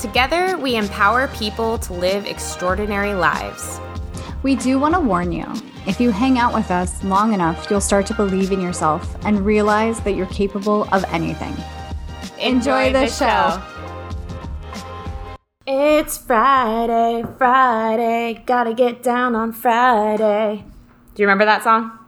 Together, we empower people to live extraordinary lives. We do want to warn you if you hang out with us long enough, you'll start to believe in yourself and realize that you're capable of anything. Enjoy, Enjoy the, the show. show. It's Friday, Friday, gotta get down on Friday. Do you remember that song?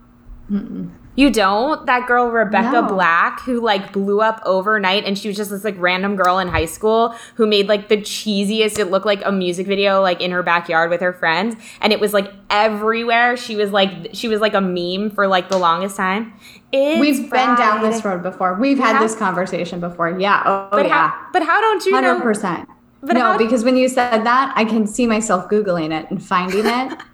Mm-mm. You don't? That girl Rebecca no. Black who like blew up overnight and she was just this like random girl in high school who made like the cheesiest it looked like a music video like in her backyard with her friends and it was like everywhere. She was like she was like a meme for like the longest time. It's We've Friday. been down this road before. We've had this conversation before. Yeah. Oh, but yeah. How, but how don't you 100%. Know? But no, because when you said that, I can see myself Googling it and finding it.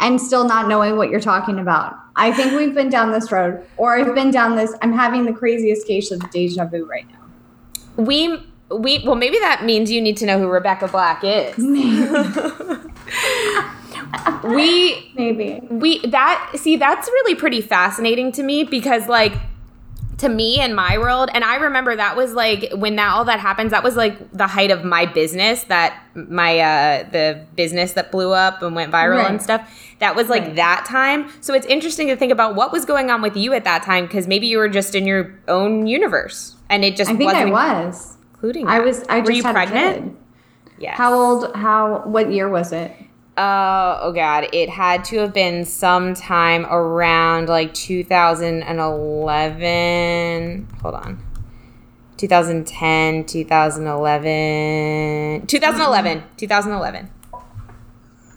and still not knowing what you're talking about. I think we've been down this road, or I've been down this. I'm having the craziest case of deja vu right now. We we well maybe that means you need to know who Rebecca Black is. we maybe we that see that's really pretty fascinating to me because like to me in my world. And i remember that was like when that all that happens that was like the height of my business that my uh the business that blew up and went viral right. and stuff. That was like right. that time. So it's interesting to think about what was going on with you at that time because maybe you were just in your own universe and it just i think i was. including i was i just were you had pregnant? yeah how old how what year was it uh, oh god, it had to have been sometime around like 2011. Hold on. 2010, 2011. 2011. 2011.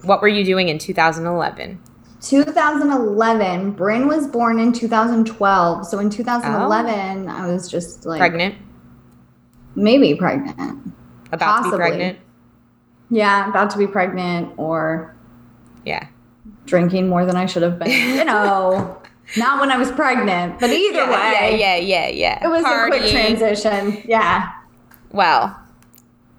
What were you doing in 2011? 2011. Bryn was born in 2012. So in 2011, oh. I was just like pregnant. Maybe pregnant. About Possibly. to be pregnant. Yeah, about to be pregnant or yeah, drinking more than I should have been. You know, not when I was pregnant, but either yeah, way. Yeah, yeah, yeah, yeah. It was Partying. a quick transition. Yeah. Well,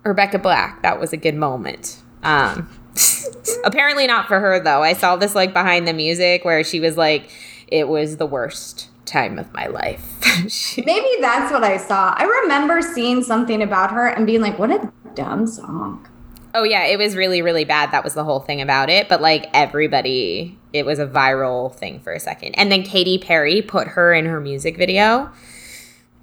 Rebecca Black, that was a good moment. Um, apparently not for her though. I saw this like behind the music where she was like, it was the worst time of my life. Maybe that's what I saw. I remember seeing something about her and being like, what a dumb song. Oh yeah, it was really really bad. That was the whole thing about it. But like everybody, it was a viral thing for a second. And then Katy Perry put her in her music video.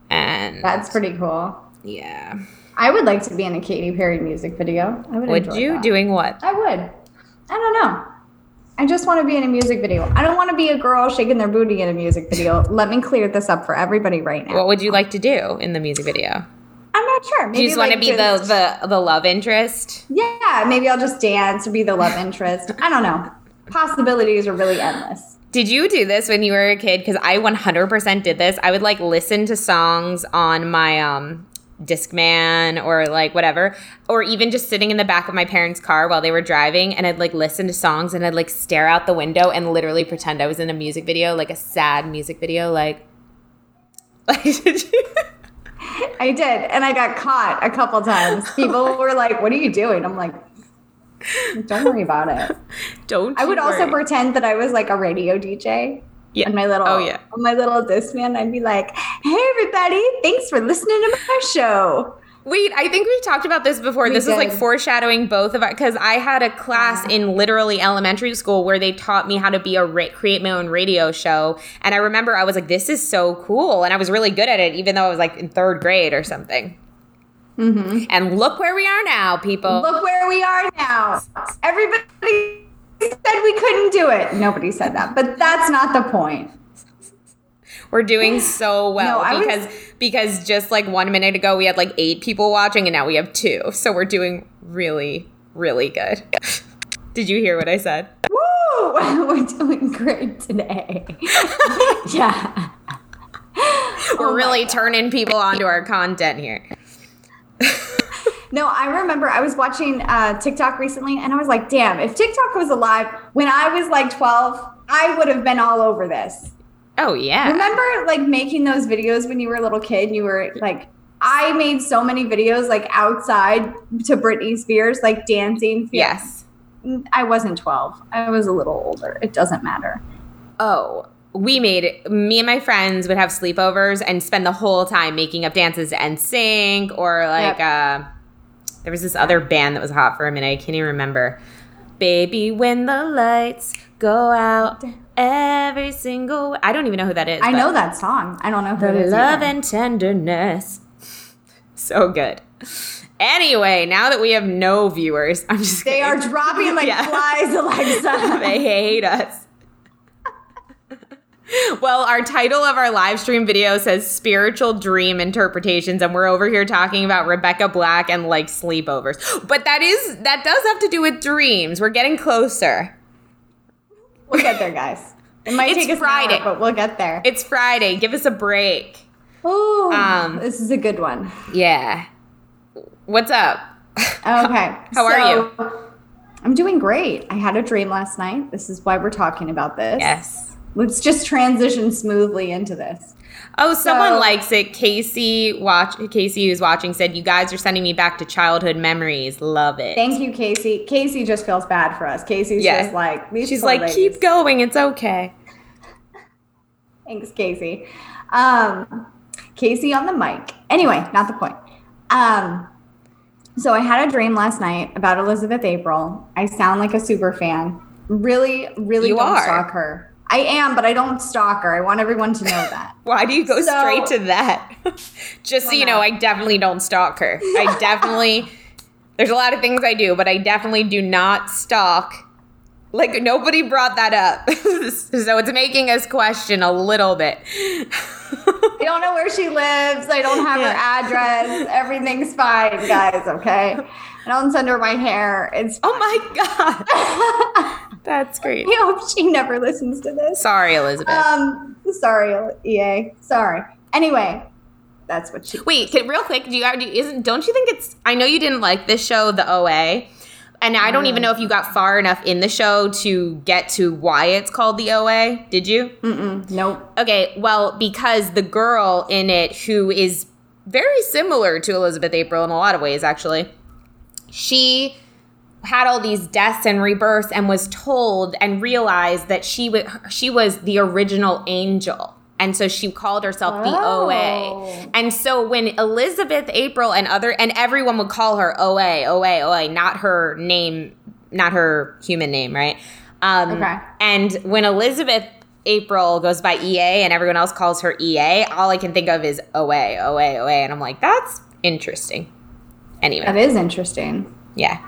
And That's pretty cool. Yeah. I would like to be in a Katy Perry music video. I would Would you that. doing what? I would. I don't know. I just want to be in a music video. I don't want to be a girl shaking their booty in a music video. Let me clear this up for everybody right now. What would you like to do in the music video? I'm not sure. Maybe Do you just like want to be just, the, the the love interest? Yeah, maybe I'll just dance or be the love interest. I don't know. Possibilities are really endless. Did you do this when you were a kid? Because I 100% did this. I would like listen to songs on my um Discman or like whatever, or even just sitting in the back of my parents' car while they were driving, and I'd like listen to songs and I'd like stare out the window and literally pretend I was in a music video, like a sad music video, like. Like, did you? I did. And I got caught a couple times. People were like, What are you doing? I'm like, Don't worry about it. Don't. I would worry. also pretend that I was like a radio DJ. Yeah. And my little, oh yeah, on my little Discman, I'd be like, "Hey everybody, thanks for listening to my show." Wait, I think we've talked about this before. We this did. is like foreshadowing both of us because I had a class yeah. in literally elementary school where they taught me how to be a ra- create my own radio show, and I remember I was like, "This is so cool," and I was really good at it, even though I was like in third grade or something. Mm-hmm. And look where we are now, people. Look where we are now. Everybody said we couldn't do it. Nobody said that, but that's not the point. We're doing so well no, because was, because just like one minute ago we had like eight people watching and now we have two. So we're doing really, really good. Did you hear what I said? Woo! We're doing great today. yeah. We're oh really turning people onto our content here. No, I remember I was watching uh, TikTok recently and I was like, damn, if TikTok was alive when I was like 12, I would have been all over this. Oh yeah. Remember like making those videos when you were a little kid and you were like, I made so many videos like outside to Britney Spears, like dancing. Yes. I wasn't 12. I was a little older. It doesn't matter. Oh, we made me and my friends would have sleepovers and spend the whole time making up dances and sing or like Yep. uh there was this other band that was hot for a minute. I can't even remember. Baby, when the lights go out, every single I don't even know who that is. I know that song. I don't know who it the is. love and tenderness. so good. Anyway, now that we have no viewers, I'm just They are dropping like Yeah. flies, Alexa. they hate us. well, our title of our live stream video says spiritual dream interpretations, and we're over here talking about Rebecca Black and like sleepovers. But that is that does have to do with dreams. We're getting closer. We'll get there, guys. It might It's take us Friday. Friday, but we'll get there. It's Friday. Give us a break. Ooh, Um, this is a good one. Yeah. What's up? Okay. How are you? I'm doing great. I had a dream last night. This is why we're talking about this. Yes. Let's just transition smoothly into this. Oh, someone So- likes it. Casey watch Casey who's watching said you guys are sending me back to childhood memories. Love it. Thank you, Casey. Casey just feels bad for us. Casey's Yeah. just like She's like, ladies. keep going. It's okay. Thanks, Casey. Um, Casey on the mic. Anyway, not the point. Um, so I had a dream last night about Elizabeth April. I sound like a super fan. Really, really You don't are. stalk her. I am, but I don't stalk her. I want everyone to know that. Why do you go So- straight to that? Just so you know. I definitely don't stalk her. I definitely, there's a lot of things I do, but I definitely do not stalk. Like, nobody brought that up. so it's making us question a little bit. I don't know where she lives. I don't have Yeah. her address. Everything's fine, guys. Okay. I don't send her my hair. It's. oh my God. That's great. I hope she never listens to this. Sorry, Elizabeth. Um, sorry, EA. Sorry. Anyway, that's what she. Wait, can, real quick, Do you isn't don't you think it's I know you didn't like this show, the OA, and I don't even know if you got far enough in the show to get to why it's called the OA. Did you? Mm-mm, nope. Okay, well, because the girl in it who is very similar to Elizabeth April in a lot of ways, actually, she had all these deaths and rebirths and was told and realized that she was she was the original angel. And so she called herself the Oh. OA. And so when Elizabeth April and other and everyone would call her OA, OA, OA, not her name, not her human name, right? Um, Okay. And when Elizabeth April goes by EA and everyone else calls her EA, all I can think of is OA, OA, OA. And I'm like, that's interesting. Anyway. That is interesting. Yeah.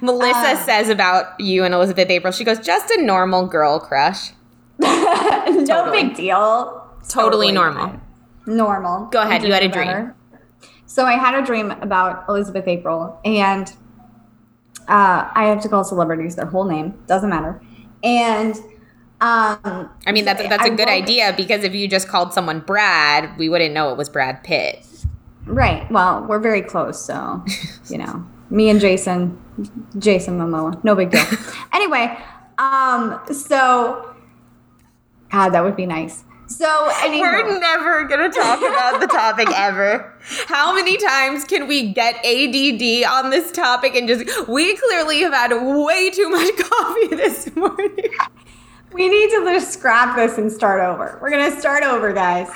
Melissa Uh, says about you and Elizabeth April, she goes, just a normal girl crush. no Totally. big deal. Totally normal. fine. Normal. Go ahead, you had a dream. So I had a dream about Elizabeth April, and uh, I have to call celebrities their whole name. Doesn't matter. And um, I mean, that's, that's a I good idea because if you just called someone Brad, we wouldn't know it was Brad Pitt. Right. Well, we're very close, so you know, me and Jason, Jason Momoa, no big deal. anyway, um, so God, that would be nice. So anyway, We're never going to talk about the topic ever. How many times can we get ADD on this topic and just, we clearly have had way too much coffee this morning. we need to just scrap this and start over. We're gonna start over, guys.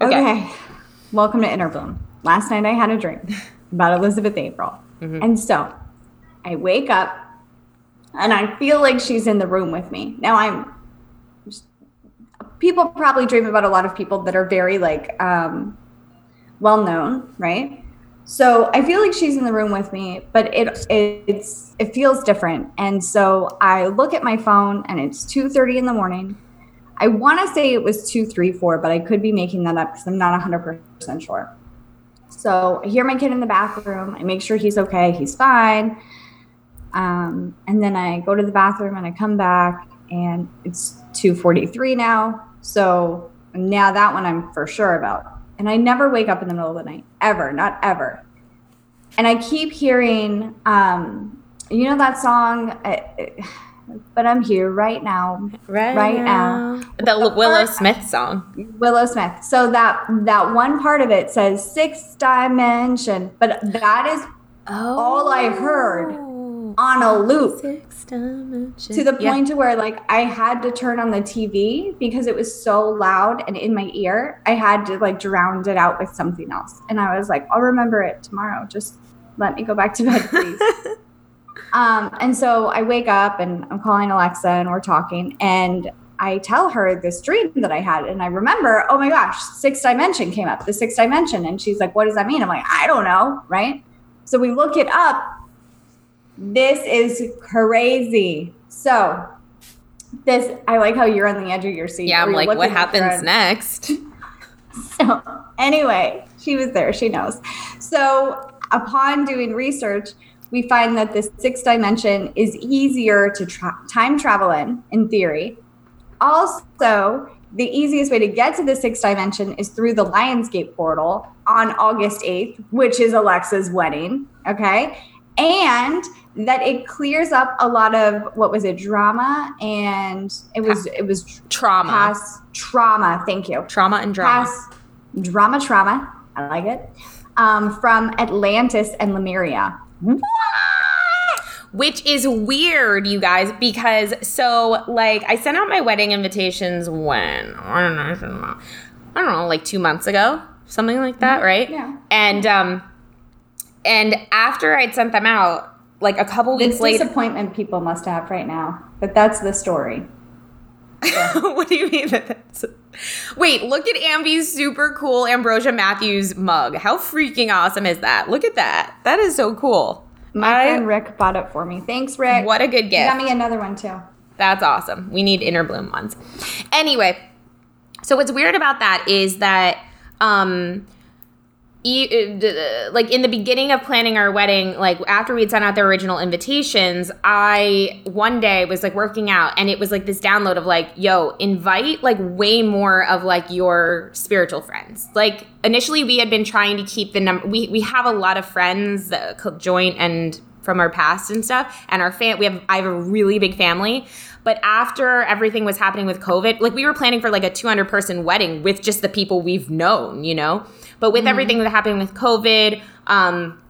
Okay. Okay. Welcome to Inner Bloom. Last night I had a dream about Elizabeth April. And so I wake up and I feel like she's in the room with me. Now I'm people probably dream about a lot of people that are very like um well known, right? So I feel like she's in the room with me, but it it's it feels different. And so I look at my phone and it's 2:30 in the morning. I want to say it was 234, but I could be making that up because I'm not 100% sure. So I hear my kid in the bathroom. I make sure he's okay. He's fine. Um, and then I go to the bathroom and I come back and it's 243 now. So now that one I'm for sure about. And I never wake up in the middle of the night, ever, not ever. and I keep hearing, um, you know, that song. Uh, but I'm here right now, Right, right now. The L- Willow Smith song. Willow Smith. So that that one part of it says six dimension, but that is Oh. All I heard oh. on a loop Six dimension. to the Yeah. point to where like I had to turn on the TV because it was so loud and in my ear. I had to like drown it out with something else. And I was like, I'll remember it tomorrow. Just let me go back to bed, please. um, and so I wake up and I'm calling Alexa and we're talking and I tell her this dream that I had and I remember, oh my gosh, sixth dimension came up, the sixth dimension. And she's like, what does that mean? I'm like, I don't know, right? So we look it up this is crazy. So this I like how you're on the edge of your seat. Yeah, I'm like, what looking at your happens next? So anyway, she was there, she knows. So upon doing research, we find that the sixth dimension is easier to tra- time travel in, in theory. Also, the easiest way to get to the sixth dimension is through the Lionsgate portal on August 8th, which is Alexa's wedding. Okay. And that it clears up a lot of what was it, drama and it was it was Trauma. past trauma. Thank you. Trauma and drama. Past drama trauma. I like it. Um, from Atlantis and Lemuria. Which is weird, you guys, because so like I sent out my wedding invitations when I don't know, I don't know, I don't know, like two months ago, something like that, right? Yeah. And um, and after I'd sent them out, like a couple weeks later, disappointment people must have right now. But that's the story. what do you mean that that's Wait, look at Ambi's super cool Ambrosia Matthews mug. How freaking awesome is that? Look at that. That is so cool. My I- friend Rick bought it for me. Thanks, Rick. What a good gift. got me another one too. That's awesome. We need inner bloom ones. Anyway, so what's weird about that is that um Uh, uh, like in the beginning of planning our wedding like after we'd sent out the original invitations i one day was like working out and it was like this download of like yo invite like way more of like your spiritual friends. Like initially we had been trying to keep the number we, we have a lot of friends that joint and from our past and stuff and our fan we have i have a really big family but after everything was happening with covid like we were planning for like a 200 person wedding with just the people we've known you know but with everything that happened with covid um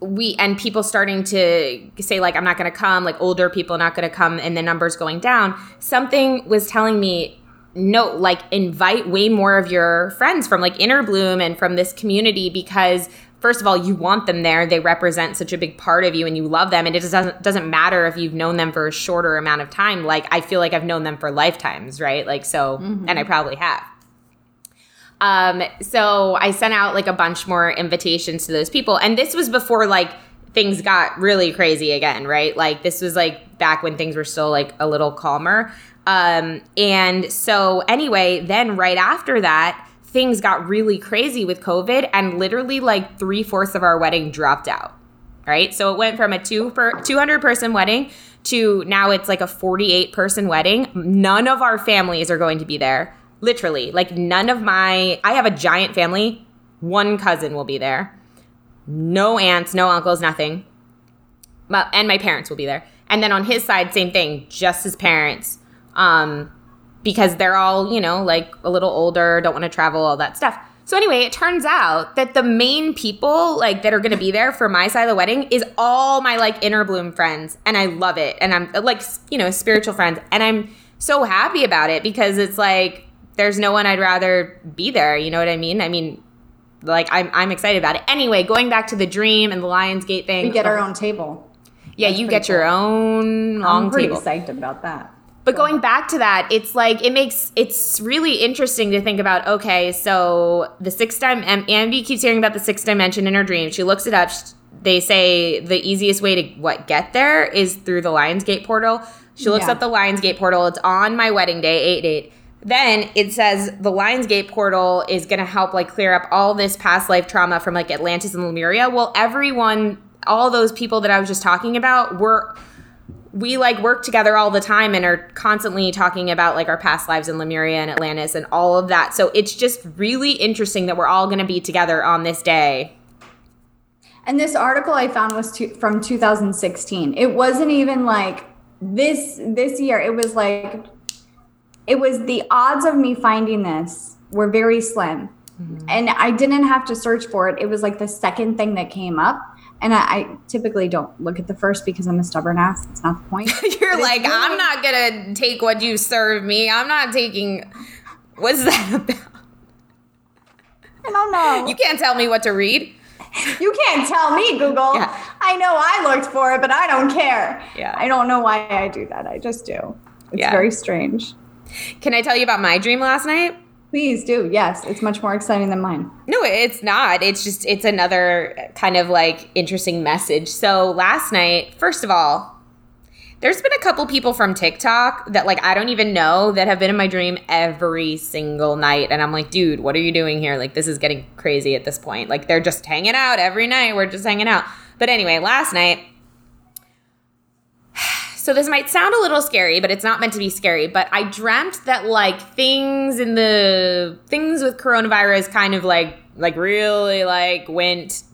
we and people starting to say like i'm not going to come like older people not going to come and the numbers going down something was telling me no like invite way more of your friends from like inner bloom and from this community because first of all you want them there. They represent such a big part of you and you love them and it just doesn't doesn't matter if you've known them for a shorter amount of time. Like i feel like i've known them for lifetimes right? Like so and i probably have um, so I sent out like a bunch more invitations to those people. And this was before like things got really crazy again, right? Like this was like back when things were still like a little calmer. Um, and so anyway, then right after that, things got really crazy with COVID and literally like three fourths of our wedding dropped out. Right. So it went from a two per 200 person wedding to now it's like a 48 person wedding. None of our families are going to be there literally like none of my i have a giant family. One cousin will be there. No aunts no uncles nothing. And my parents will be there. And then on his side same thing just his parents. Um because they're all you know like a little older don't want to travel all that stuff. So anyway it turns out that the main people like that are going to be there for my side of the wedding is all my like inner bloom friends. And i love it. And i'm like you know spiritual friends. And i'm so happy about it because it's like there's no one I'd rather be there. You know what I mean? I mean, like I'm I'm excited about it. Anyway, going back to the dream and the Lionsgate thing. We get our own table. Yeah, That's you get your own long I'm pretty table. psyched about that. But going back to that, it's like it makes it's really interesting to think about. Okay, so the sixth time, and Ambi keeps hearing about the sixth dimension in her dream. She looks it up. They say the easiest way to what get there is through the Lionsgate portal. She looks Yeah. up the Lionsgate portal. It's on my wedding day, eight eight. Then it says the Lionsgate portal is going to help like clear up all this past life trauma from like Atlantis and Lemuria. Well, everyone, all those people that I was just talking about were we like work together all the time and are constantly talking about like our past lives in Lemuria and Atlantis and all of that. So it's just really interesting that we're all going to be together on this day. And this article I found was to, from 2016. It wasn't even like this this year. It was like it was the odds of me finding this were very slim. Mm-hmm. And I didn't have to search for it. It was like the second thing that came up. And I, I typically don't look at the first because I'm a stubborn ass. That's not the point. You're but like, I'm not gonna take what you serve me. I'm not taking what's that about? I don't know. You can't tell me what to read. You can't tell me, Google. Yeah. I know I looked for it, but I don't care. Yeah. I don't know why I do that. I just do. It's yeah. very strange. Can I tell you about my dream last night? Please do. Yes, it's much more exciting than mine. No, it's not. It's just it's another kind of like interesting message. So last night, first of all, there's been a couple people from TikTok that like I don't even know that have been in my dream every single night and I'm like, "Dude, what are you doing here? Like this is getting crazy at this point." Like they're just hanging out every night. We're just hanging out. But anyway, last night so this might sound a little scary, but it's not meant to be scary. But I dreamt that like things in the things with coronavirus kind of like like really like went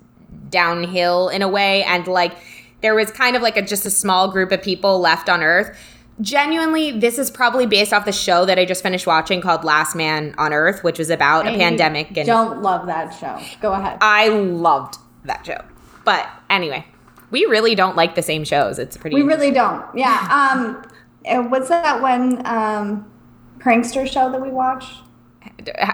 downhill in a way, and like there was kind of like a just a small group of people left on Earth. Genuinely, this is probably based off the show that I just finished watching called Last Man on Earth, which was about I a pandemic. And don't love that show. Go ahead. I loved that show, but anyway, we really don't like the same shows. It's pretty. We really don't. Yeah. Um, what's that one um, prankster show that we watch?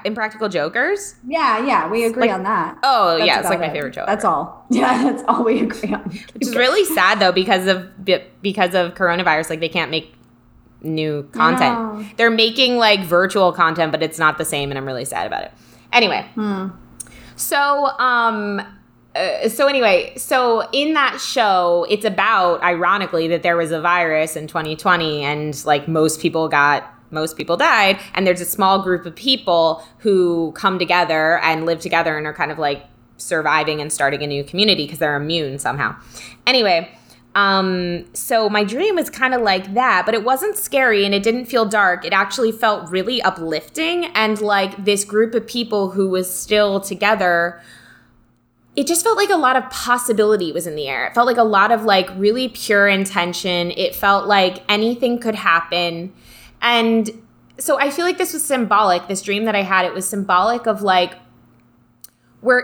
Impractical Jokers. Yeah, yeah, we agree like, on that. Oh, that's yeah, it's like my favorite show. That's all. Yeah, that's all we agree on. Which is really sad though, because of because of coronavirus. Like they can't make new content. No. They're making like virtual content, but it's not the same, and I'm really sad about it. Anyway, hmm. so um uh, so anyway, so in that show, it's about ironically that there was a virus in 2020 and like most people got most people died and there's a small group of people who come together and live together and are kind of like surviving and starting a new community because they're immune somehow. Anyway, um, so my dream was kind of like that, but it wasn't scary and it didn't feel dark. It actually felt really uplifting and like this group of people who was still together it just felt like a lot of possibility was in the air. It felt like a lot of like really pure intention. It felt like anything could happen. And so I feel like this was symbolic. This dream that I had, it was symbolic of like we're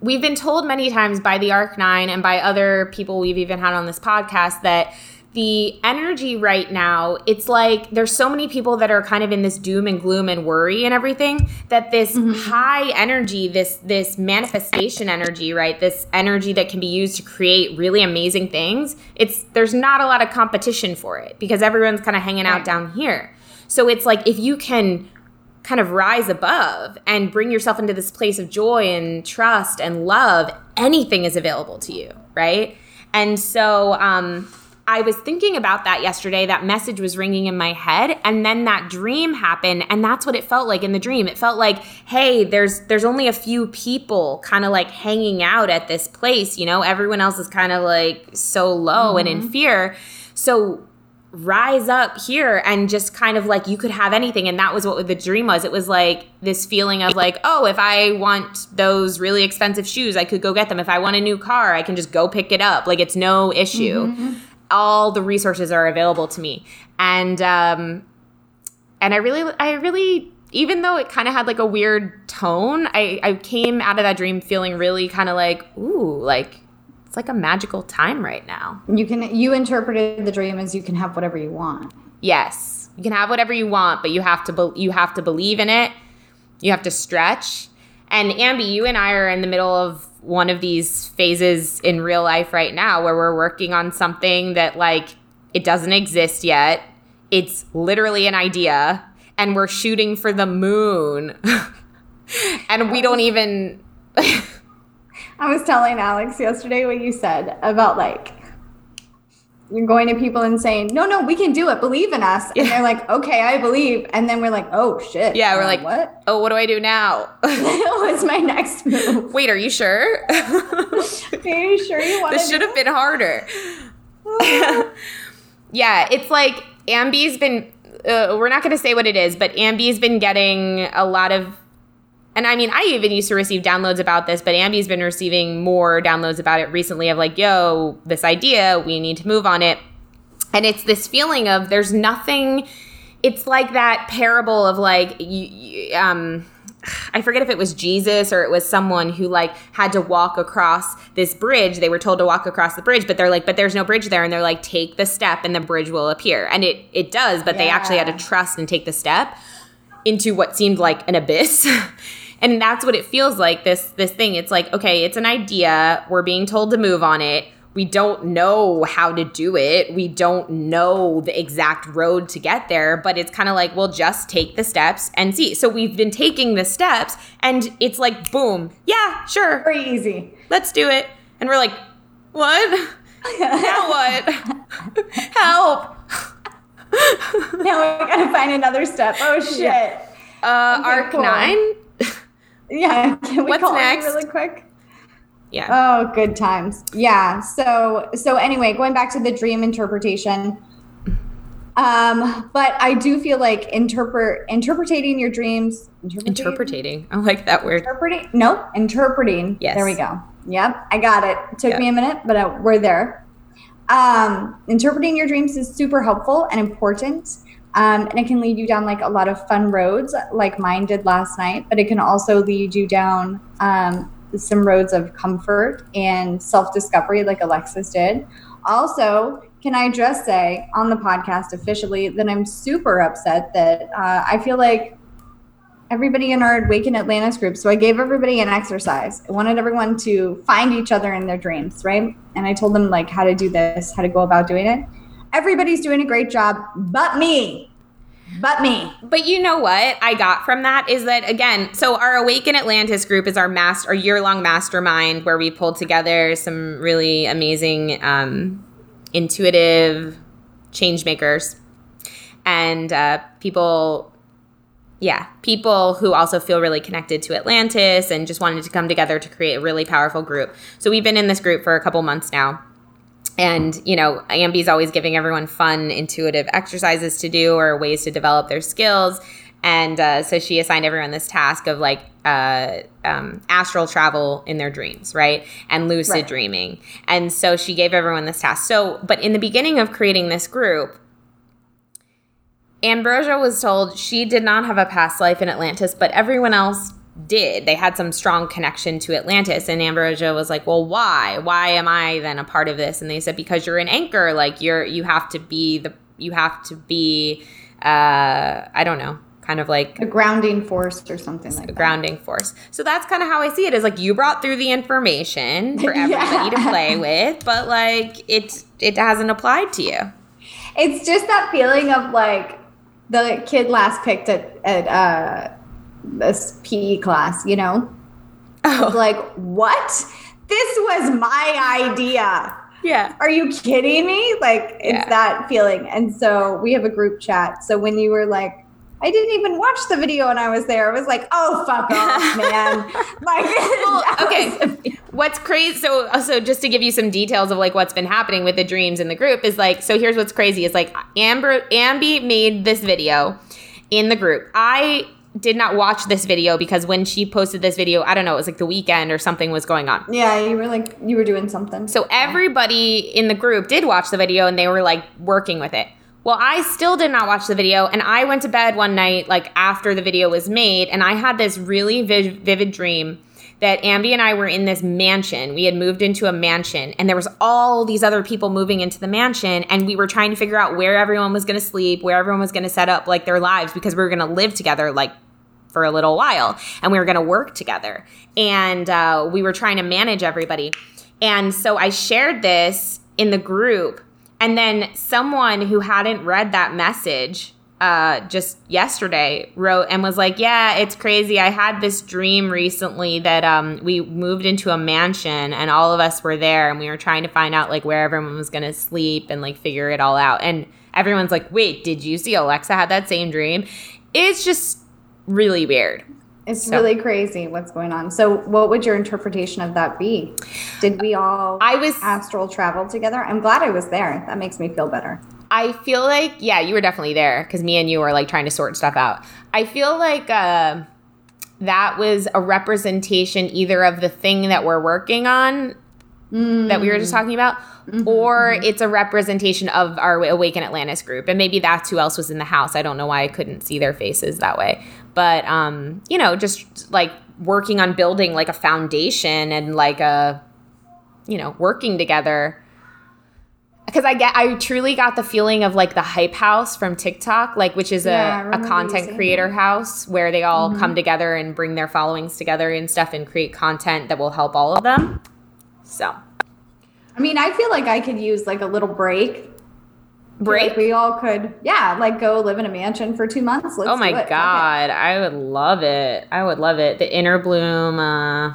we've been told many times by the Arc 9 and by other people we've even had on this podcast that the energy right now, it's like there's so many people that are kind of in this doom and gloom and worry and everything that this mm-hmm. high energy, this this manifestation energy, right? This energy that can be used to create really amazing things. It's there's not a lot of competition for it because everyone's kind of hanging out down here. So it's like if you can kind of rise above and bring yourself into this place of joy and trust and love, anything is available to you, right? And so um I was thinking about that yesterday. That message was ringing in my head and then that dream happened and that's what it felt like in the dream. It felt like, "Hey, there's there's only a few people kind of like hanging out at this place, you know? Everyone else is kind of like so low mm-hmm. and in mm-hmm. fear." So rise up here and just kind of like you could have anything and that was what the dream was it was like this feeling of like oh if i want those really expensive shoes i could go get them if i want a new car i can just go pick it up like it's no issue mm-hmm all the resources are available to me. And um and i really i really even though it kind of had like a weird tone i i came out of that dream feeling really kind of like ooh like it's like a magical time right now. You can you interpreted the dream as you can have whatever you want. Yes. You can have whatever you want but you have to be, you have to believe in it. You have to stretch. And ambi you and i are in the middle of one of these phases in real life right now where we're working on something that like it doesn't exist yet. It's literally an idea and we're shooting for the moon. and we don't even I was telling Alex yesterday what you said about like you're going to people and saying, "No, no, we can do it. Believe in us." And they're like, "Okay, I believe." And then we're like, "Oh shit." Yeah, we're like, "What? Oh, what do I do now?" What's my next move? Wait, are you sure? are you sure you want? This should have been harder. yeah, it's like Ambi's been. Uh, we're not going to say what it is, but Ambi's been getting a lot of and I mean, I even used to receive downloads about this, but Ambi's been receiving more downloads about it recently of like, yo, this idea, we need to move on it. And it's this feeling of there's nothing, it's like that parable of like, you, you, um, I forget if it was Jesus or it was someone who like had to walk across this bridge. They were told to walk across the bridge, but they're like, but there's no bridge there. And they're like, take the step and the bridge will appear. And it, it does, but yeah. they actually had to trust and take the step into what seemed like an abyss. and that's what it feels like this this thing. It's like okay it's an idea. We're being told to move on it. We don't know how to do it. We don't know the exact road to get there but it's kind of like we'll just take the steps and see. So we've been taking the steps and it's like boom. Yeah sure. Very easy. Let's do it. And we're like what? Now what? Help. Now we gotta find another step. Oh shit. Yeah. uh arc cool. 9 yeah. Can we What's call next? really quick? Yeah. Oh, good times. Yeah. So so anyway, going back to the dream interpretation. Um, but I do feel like interpret interpreting your dreams. Interpreting. I like that word. Interpreting. No, interpreting. Yes. There we go. Yep, I got it. it took yep. me a minute, but uh, we're there. Um, interpreting your dreams is super helpful and important. Um, and it can lead you down like a lot of fun roads, like mine did last night. But it can also lead you down um, some roads of comfort and self discovery, like Alexa's did. Also, can I just say on the podcast officially that I'm super upset that uh, I feel like everybody in our Awaken Atlantis group. So I gave everybody an exercise. I wanted everyone to find each other in their dreams, right? And I told them like how to do this, how to go about doing it everybody's doing a great job but me but me. But you know what I got from that is that again, so our Awaken Atlantis group is our master, our year long mastermind where we pulled together some really amazing, um, intuitive change makers and uh, people. Yeah, people who also feel really connected to Atlantis and just wanted to come together to create a really powerful group. So we've been in this group for a couple months now and you know ambi's always giving everyone fun intuitive exercises to do or ways to develop their skills. And uh, so she assigned everyone this task of like uh, um, astral travel in their dreams right? And lucid right. dreaming. And so she gave everyone this task. So but in the beginning of creating this group ambrosia was told she did not have a past life in atlantis but everyone else did. They had some strong connection to Atlantis. And Ambrosia was like, Well, why? Why am I then a part of this? And they said, Because you're an anchor. Like you're you have to be the you have to be uh I don't know, kind of like a grounding force or something like a that. grounding force. So that's kind of how I see it is like you brought through the information for everybody yeah. to play with, but like it it hasn't applied to you. It's just that feeling of like the kid last picked at at uh this PE class, you know? Oh. Like, what? This was my idea. Yeah. Are you kidding me? Like, it's yeah. that feeling. And so we have a group chat. So when you were like, I didn't even watch the video when I was there. I was like, oh, fuck off, man. like, well, okay. what's crazy? So, uh, so just to give you some details of like what's been happening with the dreams in the group is like, so here's what's crazy is like Amber, Ambi made this video in the group. I did not watch this video because when she posted this video, I don't know, it was like the weekend or something was going on. Yeah, you were like you were doing something. So everybody in the group did watch the video and they were like working with it. Well, I still did not watch the video and I went to bed one night like after the video was made and I had this really vivid dream that Ambi and I were in this mansion. We had moved into a mansion and there was all these other people moving into the mansion and we were trying to figure out where everyone was going to sleep, where everyone was going to set up like their lives because we were going to live together like for a little while and we were going to work together and uh, we were trying to manage everybody and so i shared this in the group and then someone who hadn't read that message uh, just yesterday wrote and was like, "Yeah, it's crazy. I had this dream recently that um, we moved into a mansion and all of us were there and we were trying to find out like where everyone was gonna sleep and like figure it all out." And everyone's like, "Wait, did you see Alexa had that same dream?" It's just really weird. It's so. really crazy what's going on. So, what would your interpretation of that be? Did we all I was astral travel together? I'm glad I was there. That makes me feel better. I feel like yeah, you were definitely there because me and you were like trying to sort stuff out. I feel like uh, that was a representation either of the thing that we're working on Mm. that we were just talking about, Mm-hmm, or it's a representation of our Awaken Atlantis group. And maybe that's who else was in the house. I don't know why I couldn't see their faces that way. But, um, you know, just like working on building like a foundation and like a, you know, working together. Because I get, I truly got the feeling of like the hype house from TikTok, like which is Yeah, a, a content creator that. Mm-hmm. house where they all come together and bring their followings together and stuff and create content that will help all of them. So I mean, I feel like I could use like a little break. Break. Like we all could, yeah, like go live in a mansion for two months. Let's oh my do it. Fuck it. god, I would love it. I would love it. The inner bloom uh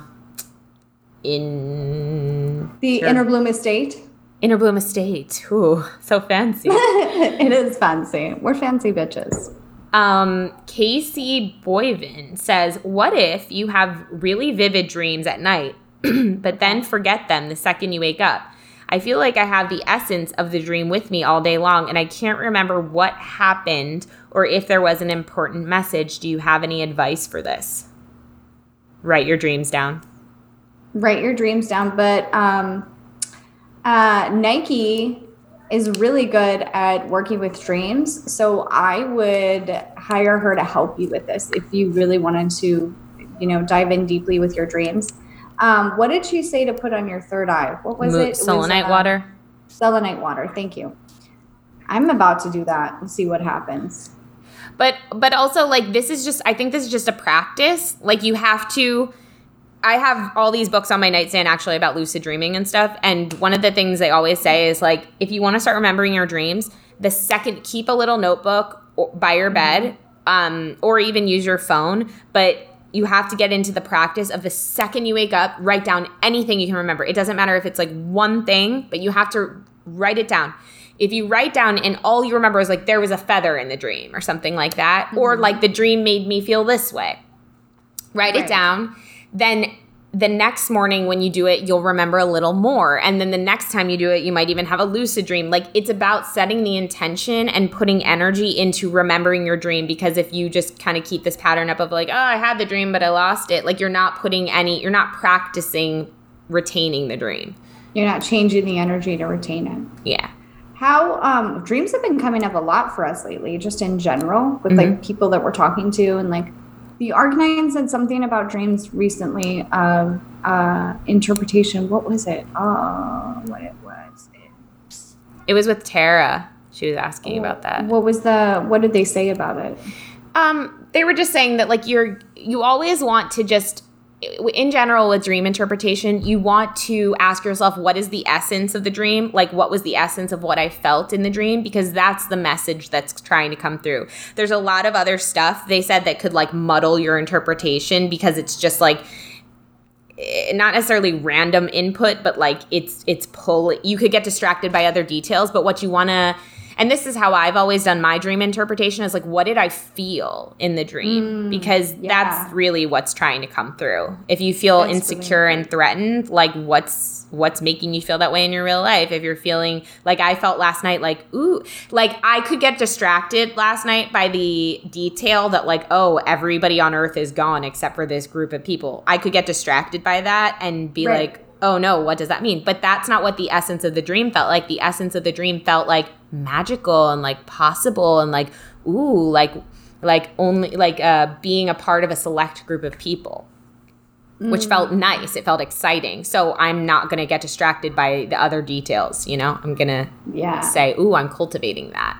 in The Sure. Inner Bloom Estate. inner bloom estate. Ooh, so fancy. it is fancy. We're fancy bitches. Um, Casey Boyvin says, What if you have really vivid dreams at night, but then forget them the second you wake up? I feel like I have the essence of the dream with me all day long, and I can't remember what happened or if there was an important message. Do you have any advice for this? Write your dreams down. Write your dreams down. But um, uh, Nike is really good at working with dreams. So I would hire her to help you with this if you really wanted to, you know, dive in deeply with your dreams. Um, what did she say to put on your third eye? What was Mo- it? It was, Selenite uh, water. Selenite water. Thank you. I'm about to do that and see what happens. but but also like this is just i think this is just a practice like you have to i have all these books on my nightstand actually about lucid dreaming and stuff and one of the things they always say is like if you want to start remembering your dreams the second keep a little notebook by your bed um, or even use your phone but you have to get into the practice of the second you wake up write down anything you can remember. It doesn't matter if it's like one thing but you have to write it down. If you write down and all you remember is like there was a feather in the dream or something like that or mm-hmm. like the dream made me feel this way write it down then the next morning when you do it you'll remember a little more. And then the next time you do it you might even have a lucid dream. Like it's about setting the intention and putting energy into remembering your dream. Because if you just kind of keep this pattern up of like oh i had the dream but i lost it like you're not putting any you're not practicing retaining the dream. You're not changing the energy to retain it. yeah. How um, dreams have been coming up a lot for us lately, just in general, with Mm-hmm. like people that we're talking to, and like the Arc 9 said something about dreams recently of uh, interpretation. What was it? Oh, what it was? It, it was with tara she was asking about that What was the? What did they say about it? Um, they were just saying that like you're you always want to just in general with dream interpretation, you want to ask yourself what is the essence of the dream? Like what was the essence of what I felt in the dream because that's the message that's trying to come through. There's a lot of other stuff they said that could like muddle your interpretation because it's just like eh, not necessarily random input but like it's it's pull you could get distracted by other details but what you want to and this is how I've always done my dream interpretation is like what did I feel in the dream mm, because yeah. that's really what's trying to come through if you feel That's really insecure and threatened like what's what's making you feel that way in your real life if you're feeling like I felt last night like ooh like I could get distracted last night by the detail that like oh everybody on earth is gone except for this group of people I could get distracted by that and be Right. like oh no, what does that mean? But that's not what the essence of the dream felt like. The essence of the dream felt like magical and like possible and like ooh, like like only like uh being a part of a select group of people. Which felt nice. It felt exciting. So I'm not gonna get distracted by the other details, you know? I'm gonna Yeah. say, ooh, I'm cultivating that.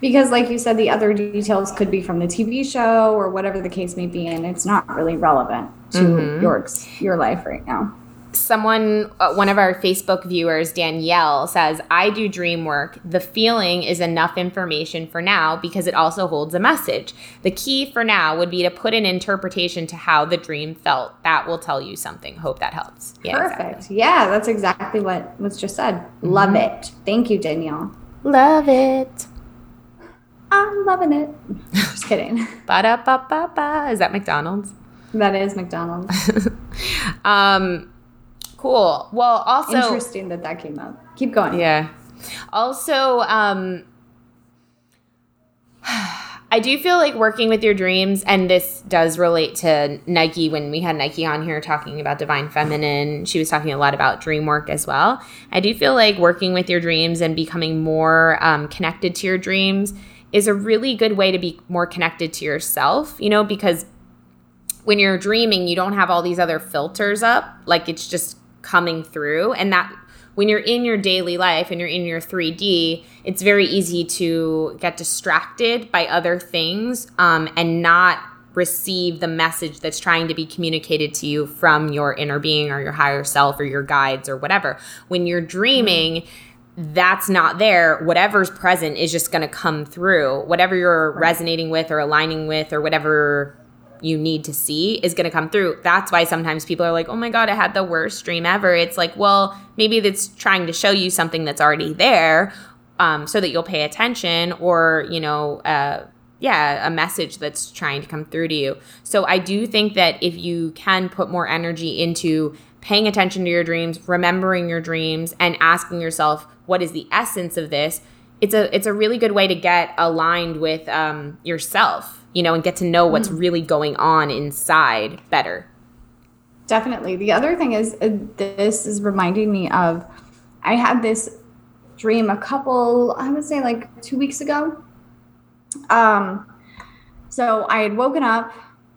Because, like you said, the other details could be from the TV show or whatever the case may be, and it's not really relevant to Mm-hmm. your your life right now. Someone uh, one of our facebook viewers danielle says i do dream work the feeling is enough information for now because it also holds a message the key for now would be to put an interpretation to how the dream felt that will tell you something hope that helps yeah Perfect. exactly. Yeah, that's exactly what was just said. Mm-hmm. Love it. Thank you, Danielle. love it I'm loving it. Just kidding. Ba-da-ba-ba-ba. is that mcdonald's That is McDonald's. um cool well also Interesting that that came up. Keep going. Yeah. Also, um, I do feel like working with your dreams, and this does relate to Nike when we had Nike on here talking about Divine Feminine. She was talking a lot about dream work as well. I do feel like working with your dreams and becoming more um, connected to your dreams is a really good way to be more connected to yourself, you know, because when you're dreaming, you don't have all these other filters up. Like it's just coming through. And that when you're in your daily life and you're in your 3D, it's very easy to get distracted by other things um, and not receive the message that's trying to be communicated to you from your inner being or your higher self or your guides or whatever. When you're dreaming, that's not there. Whatever's present is just going to come through. Whatever you're right. resonating with or aligning with or whatever you need to see is going to come through. That's why sometimes people are like, oh my God, I had the worst dream ever. It's like, well, maybe it's trying to show you something that's already there um, so that you'll pay attention or, you know, uh, yeah, a message that's trying to come through to you. So I do think that if you can put more energy into paying attention to your dreams, remembering your dreams, and asking yourself, what is the essence of this? It's a it's a really good way to get aligned with um, yourself you know, and get to know what's mm. really going on inside better. Definitely. The other thing is, uh, this is reminding me of I had this dream a couple, I would say like two weeks ago. Um, so I had woken up,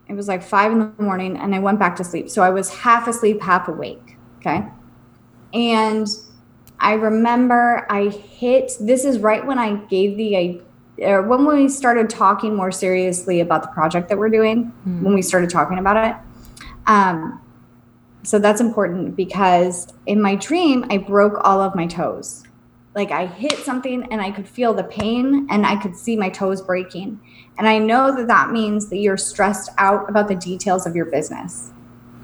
it was like five in the morning, and I went back to sleep. So I was half asleep, half awake. Okay. And I remember I hit this is right when I gave the or when we started talking more seriously about the project that we're doing, mm. when we started talking about it. Um, so that's important because in my dream, I broke all of my toes. Like I hit something and I could feel the pain and I could see my toes breaking. And I know that that means that you're stressed out about the details of your business.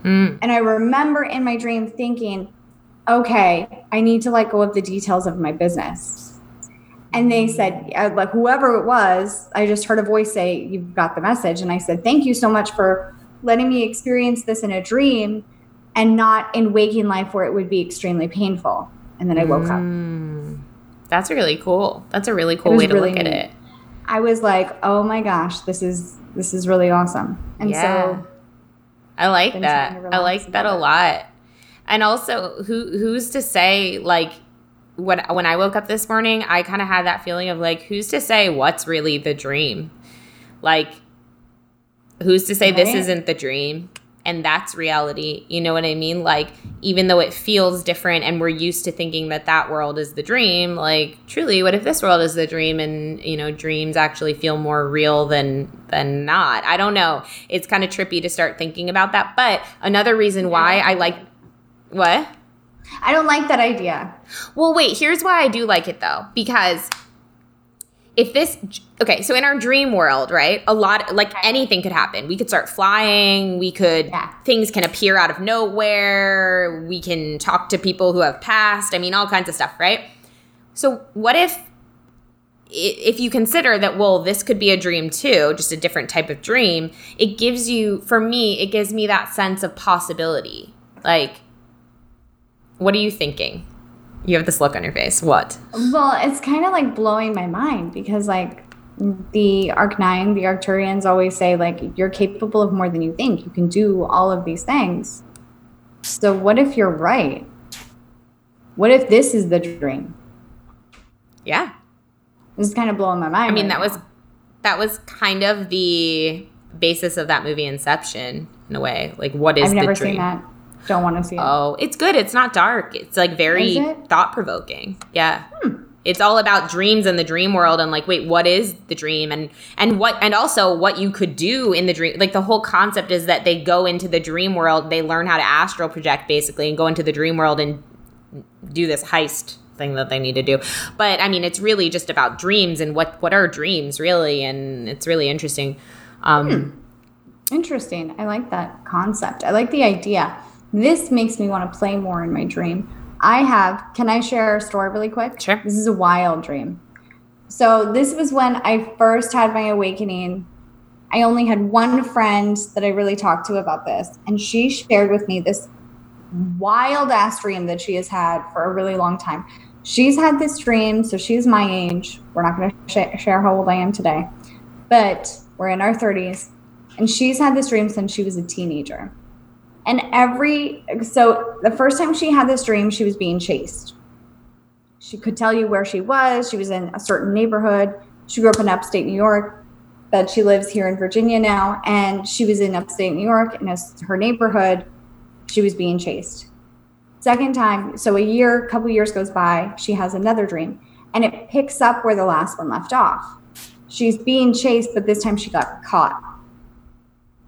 Mm. And I remember in my dream thinking, okay, I need to let go of the details of my business and they said uh, like whoever it was i just heard a voice say you've got the message. And i said thank you so much for letting me experience this in a dream and not in waking life where it would be extremely painful. And then i woke mm, up that's really cool. That's a really cool way to really look neat. at it. I was like oh my gosh this is this is really awesome. And yeah. so i like that. i like that a lot. And also who who's to say like when when I woke up this morning, I kind of had that feeling of like, who's to say what's really the dream? Like, who's to say right. this isn't the dream? And that's reality. You know what I mean? Like, even though it feels different and we're used to thinking that that world is the dream, like, truly, what if this world is the dream and, you know, dreams actually feel more real than, than not? I don't know. It's kind of trippy to start thinking about that. But another reason why I like, what? I don't like that idea. Well, wait, here's why I do like it though. Because if this okay, so in our dream world, right? A lot like anything could happen. We could start flying, we could yeah. things can appear out of nowhere, we can talk to people who have passed. I mean, all kinds of stuff, right? So, what if if you consider that well this could be a dream too just a different type of dream it gives you for me it gives me that sense of possibility like what are you thinking? You have this look on your face. What? Well, it's kind of like blowing my mind because, like, the Arc 9, the Arcturians always say, like, you're capable of more than you think. You can do all of these things. So, what if you're right? What if this is the dream? Yeah. This is kind of blowing my mind. I mean, right that now. was that was kind of the basis of that movie Inception in a way. Like, what is I've never the dream? Seen that. Don't want to see it. Oh, it's good. It's not dark. It's like very thought provoking. Yeah. Hmm. It's all about dreams and the dream world and like wait, what is the dream and and what and also what you could do in the dream. Like the whole concept is that they go into the dream world, they learn how to astral project basically and go into the dream world and do this heist thing that they need to do. But I mean, it's really just about dreams and what what are dreams really and it's really interesting. Um hmm. Interesting. I like that concept. I like the idea. This makes me want to play more in my dream. I have, can I share a story really quick? Sure. This is a wild dream. So, this was when I first had my awakening. I only had one friend that I really talked to about this, and she shared with me this wild ass dream that she has had for a really long time. She's had this dream, so she's my age. We're not going to sh- share how old I am today. but we're in our 30s, and she's had this dream since she was a teenager. And every, so the first time she had this dream, she was being chased. She could tell you where she was. She was in a certain neighborhood. She grew up in upstate New York, but she lives here in Virginia now. And she was in upstate New York in her neighborhood. She was being chased. Second time, so a year, a couple years goes by, she has another dream and it picks up where the last one left off. She's being chased, but this time she got caught.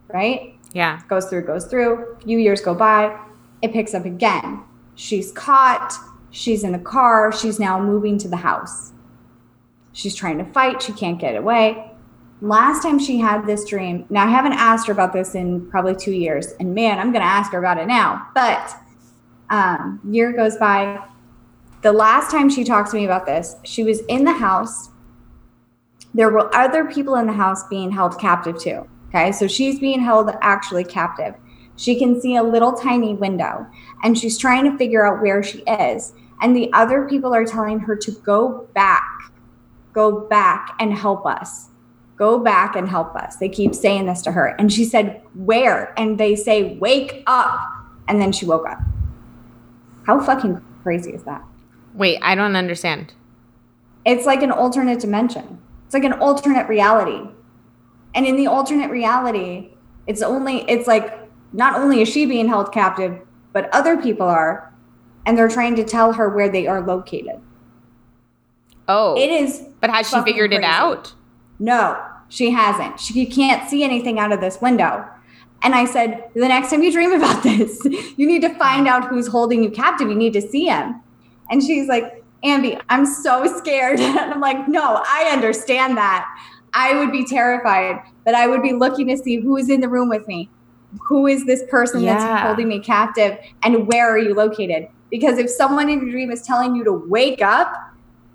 Right? Yeah. Goes through, goes through. A few years go by. It picks up again. She's caught. She's in a car. She's now moving to the house. She's trying to fight. She can't get away. Last time she had this dream, now I haven't asked her about this in probably two years. And man, I'm going to ask her about it now. But um, year goes by. The last time she talked to me about this, she was in the house. There were other people in the house being held captive too. Okay, so she's being held actually captive. She can see a little tiny window and she's trying to figure out where she is. And the other people are telling her to go back, go back and help us. Go back and help us. They keep saying this to her. And she said, Where? And they say, Wake up. And then she woke up. How fucking crazy is that? Wait, I don't understand. It's like an alternate dimension. It's like an alternate reality. And in the alternate reality, it's only it's like not only is she being held captive, but other people are and they're trying to tell her where they are located. Oh. It is But has she figured crazy. it out? No, she hasn't. She can't see anything out of this window. And I said, the next time you dream about this, you need to find out who's holding you captive. You need to see him. And she's like, Ambi, I'm so scared. And I'm like, no, I understand that. I would be terrified, but I would be looking to see who is in the room with me. Who is this person yeah. that's holding me captive and where are you located? Because if someone in your dream is telling you to wake up,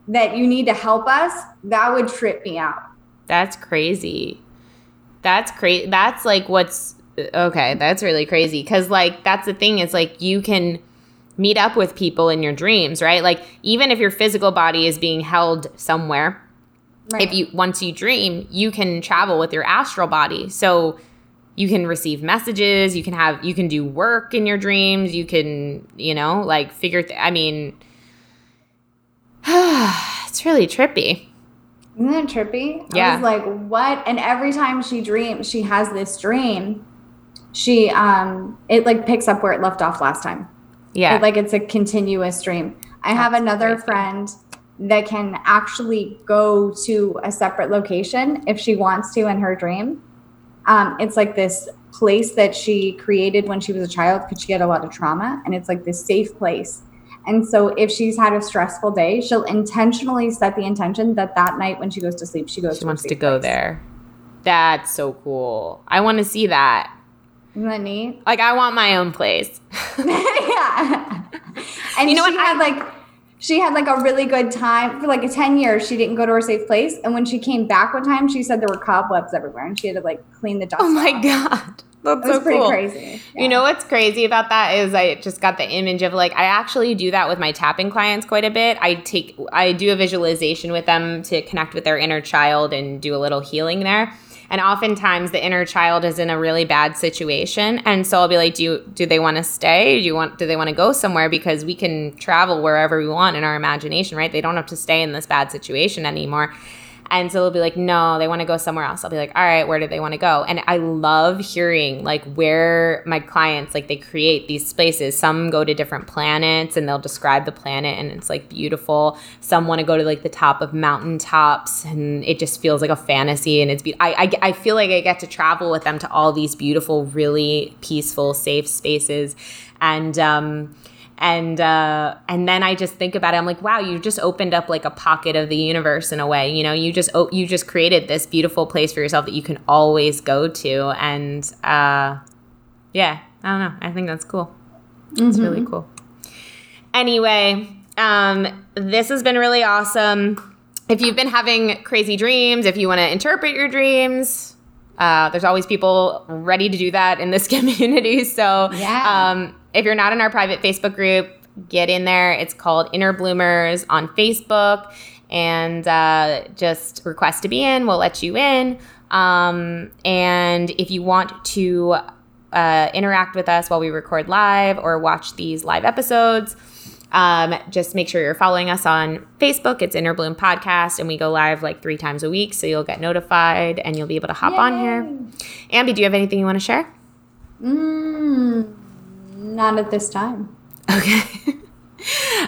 that you need to help us, that would trip me out. That's crazy. That's crazy. That's like what's okay. That's really crazy. Cause like, that's the thing is like, you can meet up with people in your dreams, right? Like, even if your physical body is being held somewhere, Right. If you once you dream, you can travel with your astral body. So you can receive messages, you can have you can do work in your dreams, you can, you know, like figure th- I mean it's really trippy. Isn't that trippy? Yeah. I was like, what? And every time she dreams, she has this dream. She um it like picks up where it left off last time. Yeah. It, like it's a continuous dream. I That's have another crazy. friend that can actually go to a separate location if she wants to in her dream. Um, it's like this place that she created when she was a child because she had a lot of trauma, and it's like this safe place. And so, if she's had a stressful day, she'll intentionally set the intention that that night when she goes to sleep, she goes. She to wants to go place. there. That's so cool. I want to see that. Isn't that neat? Like, I want my own place. yeah. And you know she what? had I, like she had like a really good time for like a 10 years she didn't go to her safe place and when she came back one time she said there were cobwebs everywhere and she had to like clean the dust oh my off. god that's so pretty cool. crazy yeah. you know what's crazy about that is i just got the image of like i actually do that with my tapping clients quite a bit i take i do a visualization with them to connect with their inner child and do a little healing there and oftentimes the inner child is in a really bad situation. And so I'll be like, do you, do they want to stay? Do you want, do they want to go somewhere? Because we can travel wherever we want in our imagination, right? They don't have to stay in this bad situation anymore. And so they'll be like, no, they want to go somewhere else. I'll be like, all right, where do they want to go? And I love hearing like where my clients like they create these spaces. Some go to different planets and they'll describe the planet and it's like beautiful. Some want to go to like the top of mountaintops and it just feels like a fantasy and it's be- I, I I feel like I get to travel with them to all these beautiful, really peaceful, safe spaces. And um and uh, and then I just think about it. I'm like, wow, you just opened up like a pocket of the universe in a way. You know, you just oh, you just created this beautiful place for yourself that you can always go to. And uh, yeah, I don't know. I think that's cool. Mm-hmm. It's really cool. Anyway, um, this has been really awesome. If you've been having crazy dreams, if you want to interpret your dreams, uh, there's always people ready to do that in this community. So, yeah. um, if you're not in our private Facebook group, get in there. It's called Inner Bloomers on Facebook. and uh, just request to be in. We'll let you in. Um, and if you want to uh, interact with us while we record live or watch these live episodes, um, just make sure you're following us on Facebook. It's Inner Bloom Podcast, and we go live like three times a week, so you'll get notified and you'll be able to hop Yay. on here. Ambi, do you have anything you want to share? Mm, not at this time. Okay.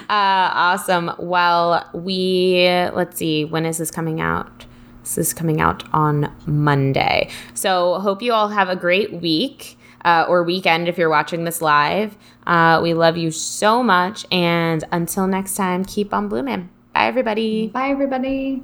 uh, awesome. Well, we let's see. When is this coming out? This is coming out on Monday. So hope you all have a great week uh, or weekend if you're watching this live. Uh, we love you so much. And until next time, keep on blooming. Bye, everybody. Bye, everybody.